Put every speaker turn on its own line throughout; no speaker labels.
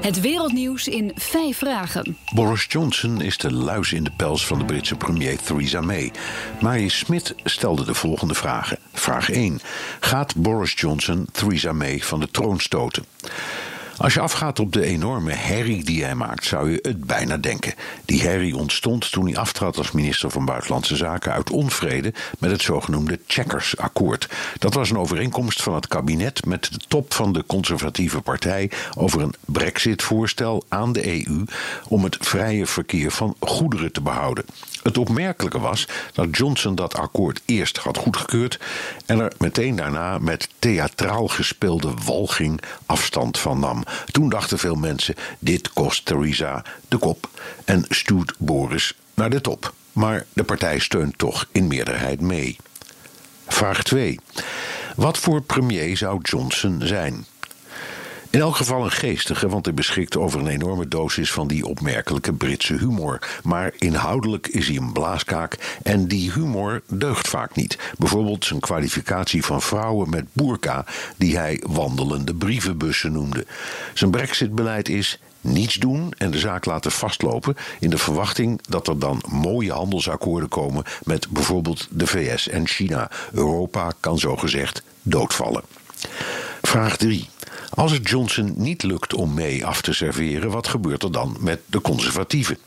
Het wereldnieuws in vijf vragen.
Boris Johnson is de luis in de pels van de Britse premier Theresa May. Marie Smit stelde de volgende vragen. Vraag 1. Gaat Boris Johnson Theresa May van de troon stoten? Als je afgaat op de enorme herrie die hij maakt, zou je het bijna denken. Die herrie ontstond toen hij aftrad als minister van Buitenlandse Zaken uit onvrede met het zogenoemde Checkers-akkoord. Dat was een overeenkomst van het kabinet met de top van de conservatieve partij over een brexit-voorstel aan de EU om het vrije verkeer van goederen te behouden. Het opmerkelijke was dat Johnson dat akkoord eerst had goedgekeurd en er meteen daarna met theatraal gespeelde walging afstand van nam. Toen dachten veel mensen: dit kost Theresa de kop en stuurt Boris naar de top. Maar de partij steunt toch in meerderheid mee. Vraag 2. Wat voor premier zou Johnson zijn? In elk geval een geestige, want hij beschikt over een enorme dosis van die opmerkelijke Britse humor. Maar inhoudelijk is hij een blaaskaak en die humor deugt vaak niet. Bijvoorbeeld zijn kwalificatie van vrouwen met boerka, die hij wandelende brievenbussen noemde. Zijn brexit-beleid is niets doen en de zaak laten vastlopen in de verwachting dat er dan mooie handelsakkoorden komen met bijvoorbeeld de VS en China. Europa kan zogezegd doodvallen. Vraag 3. Als het Johnson niet lukt om May af te serveren, wat gebeurt er dan met de conservatieven?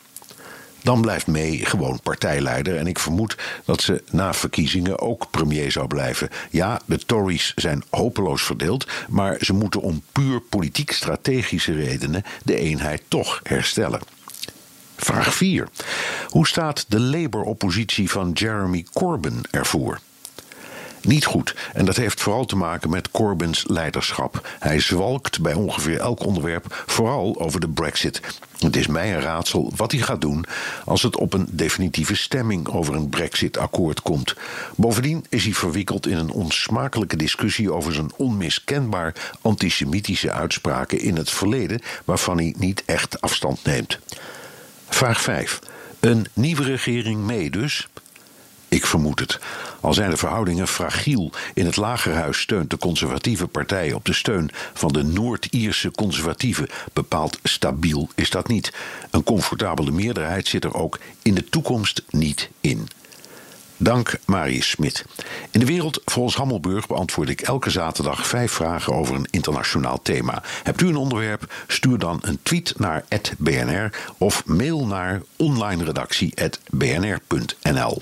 Dan blijft May gewoon partijleider en ik vermoed dat ze na verkiezingen ook premier zou blijven. Ja, de Tories zijn hopeloos verdeeld, maar ze moeten om puur politiek-strategische redenen de eenheid toch herstellen. Vraag 4. Hoe staat de Labour-oppositie van Jeremy Corbyn ervoor? Niet goed. En dat heeft vooral te maken met Corbyns leiderschap. Hij zwalkt bij ongeveer elk onderwerp, vooral over de Brexit. Het is mij een raadsel wat hij gaat doen als het op een definitieve stemming over een Brexit-akkoord komt. Bovendien is hij verwikkeld in een onsmakelijke discussie over zijn onmiskenbaar antisemitische uitspraken in het verleden, waarvan hij niet echt afstand neemt. Vraag 5. Een nieuwe regering mee dus? Ik vermoed het. Al zijn de verhoudingen fragiel. In het Lagerhuis steunt de conservatieve partij op de steun van de Noord-Ierse conservatieven. Bepaald stabiel is dat niet. Een comfortabele meerderheid zit er ook in de toekomst niet in. Dank Marius Smit. In de wereld volgens Hammelburg beantwoord ik elke zaterdag vijf vragen over een internationaal thema. Hebt u een onderwerp? Stuur dan een tweet naar @bnr of mail naar onlineredactie@bnr.nl.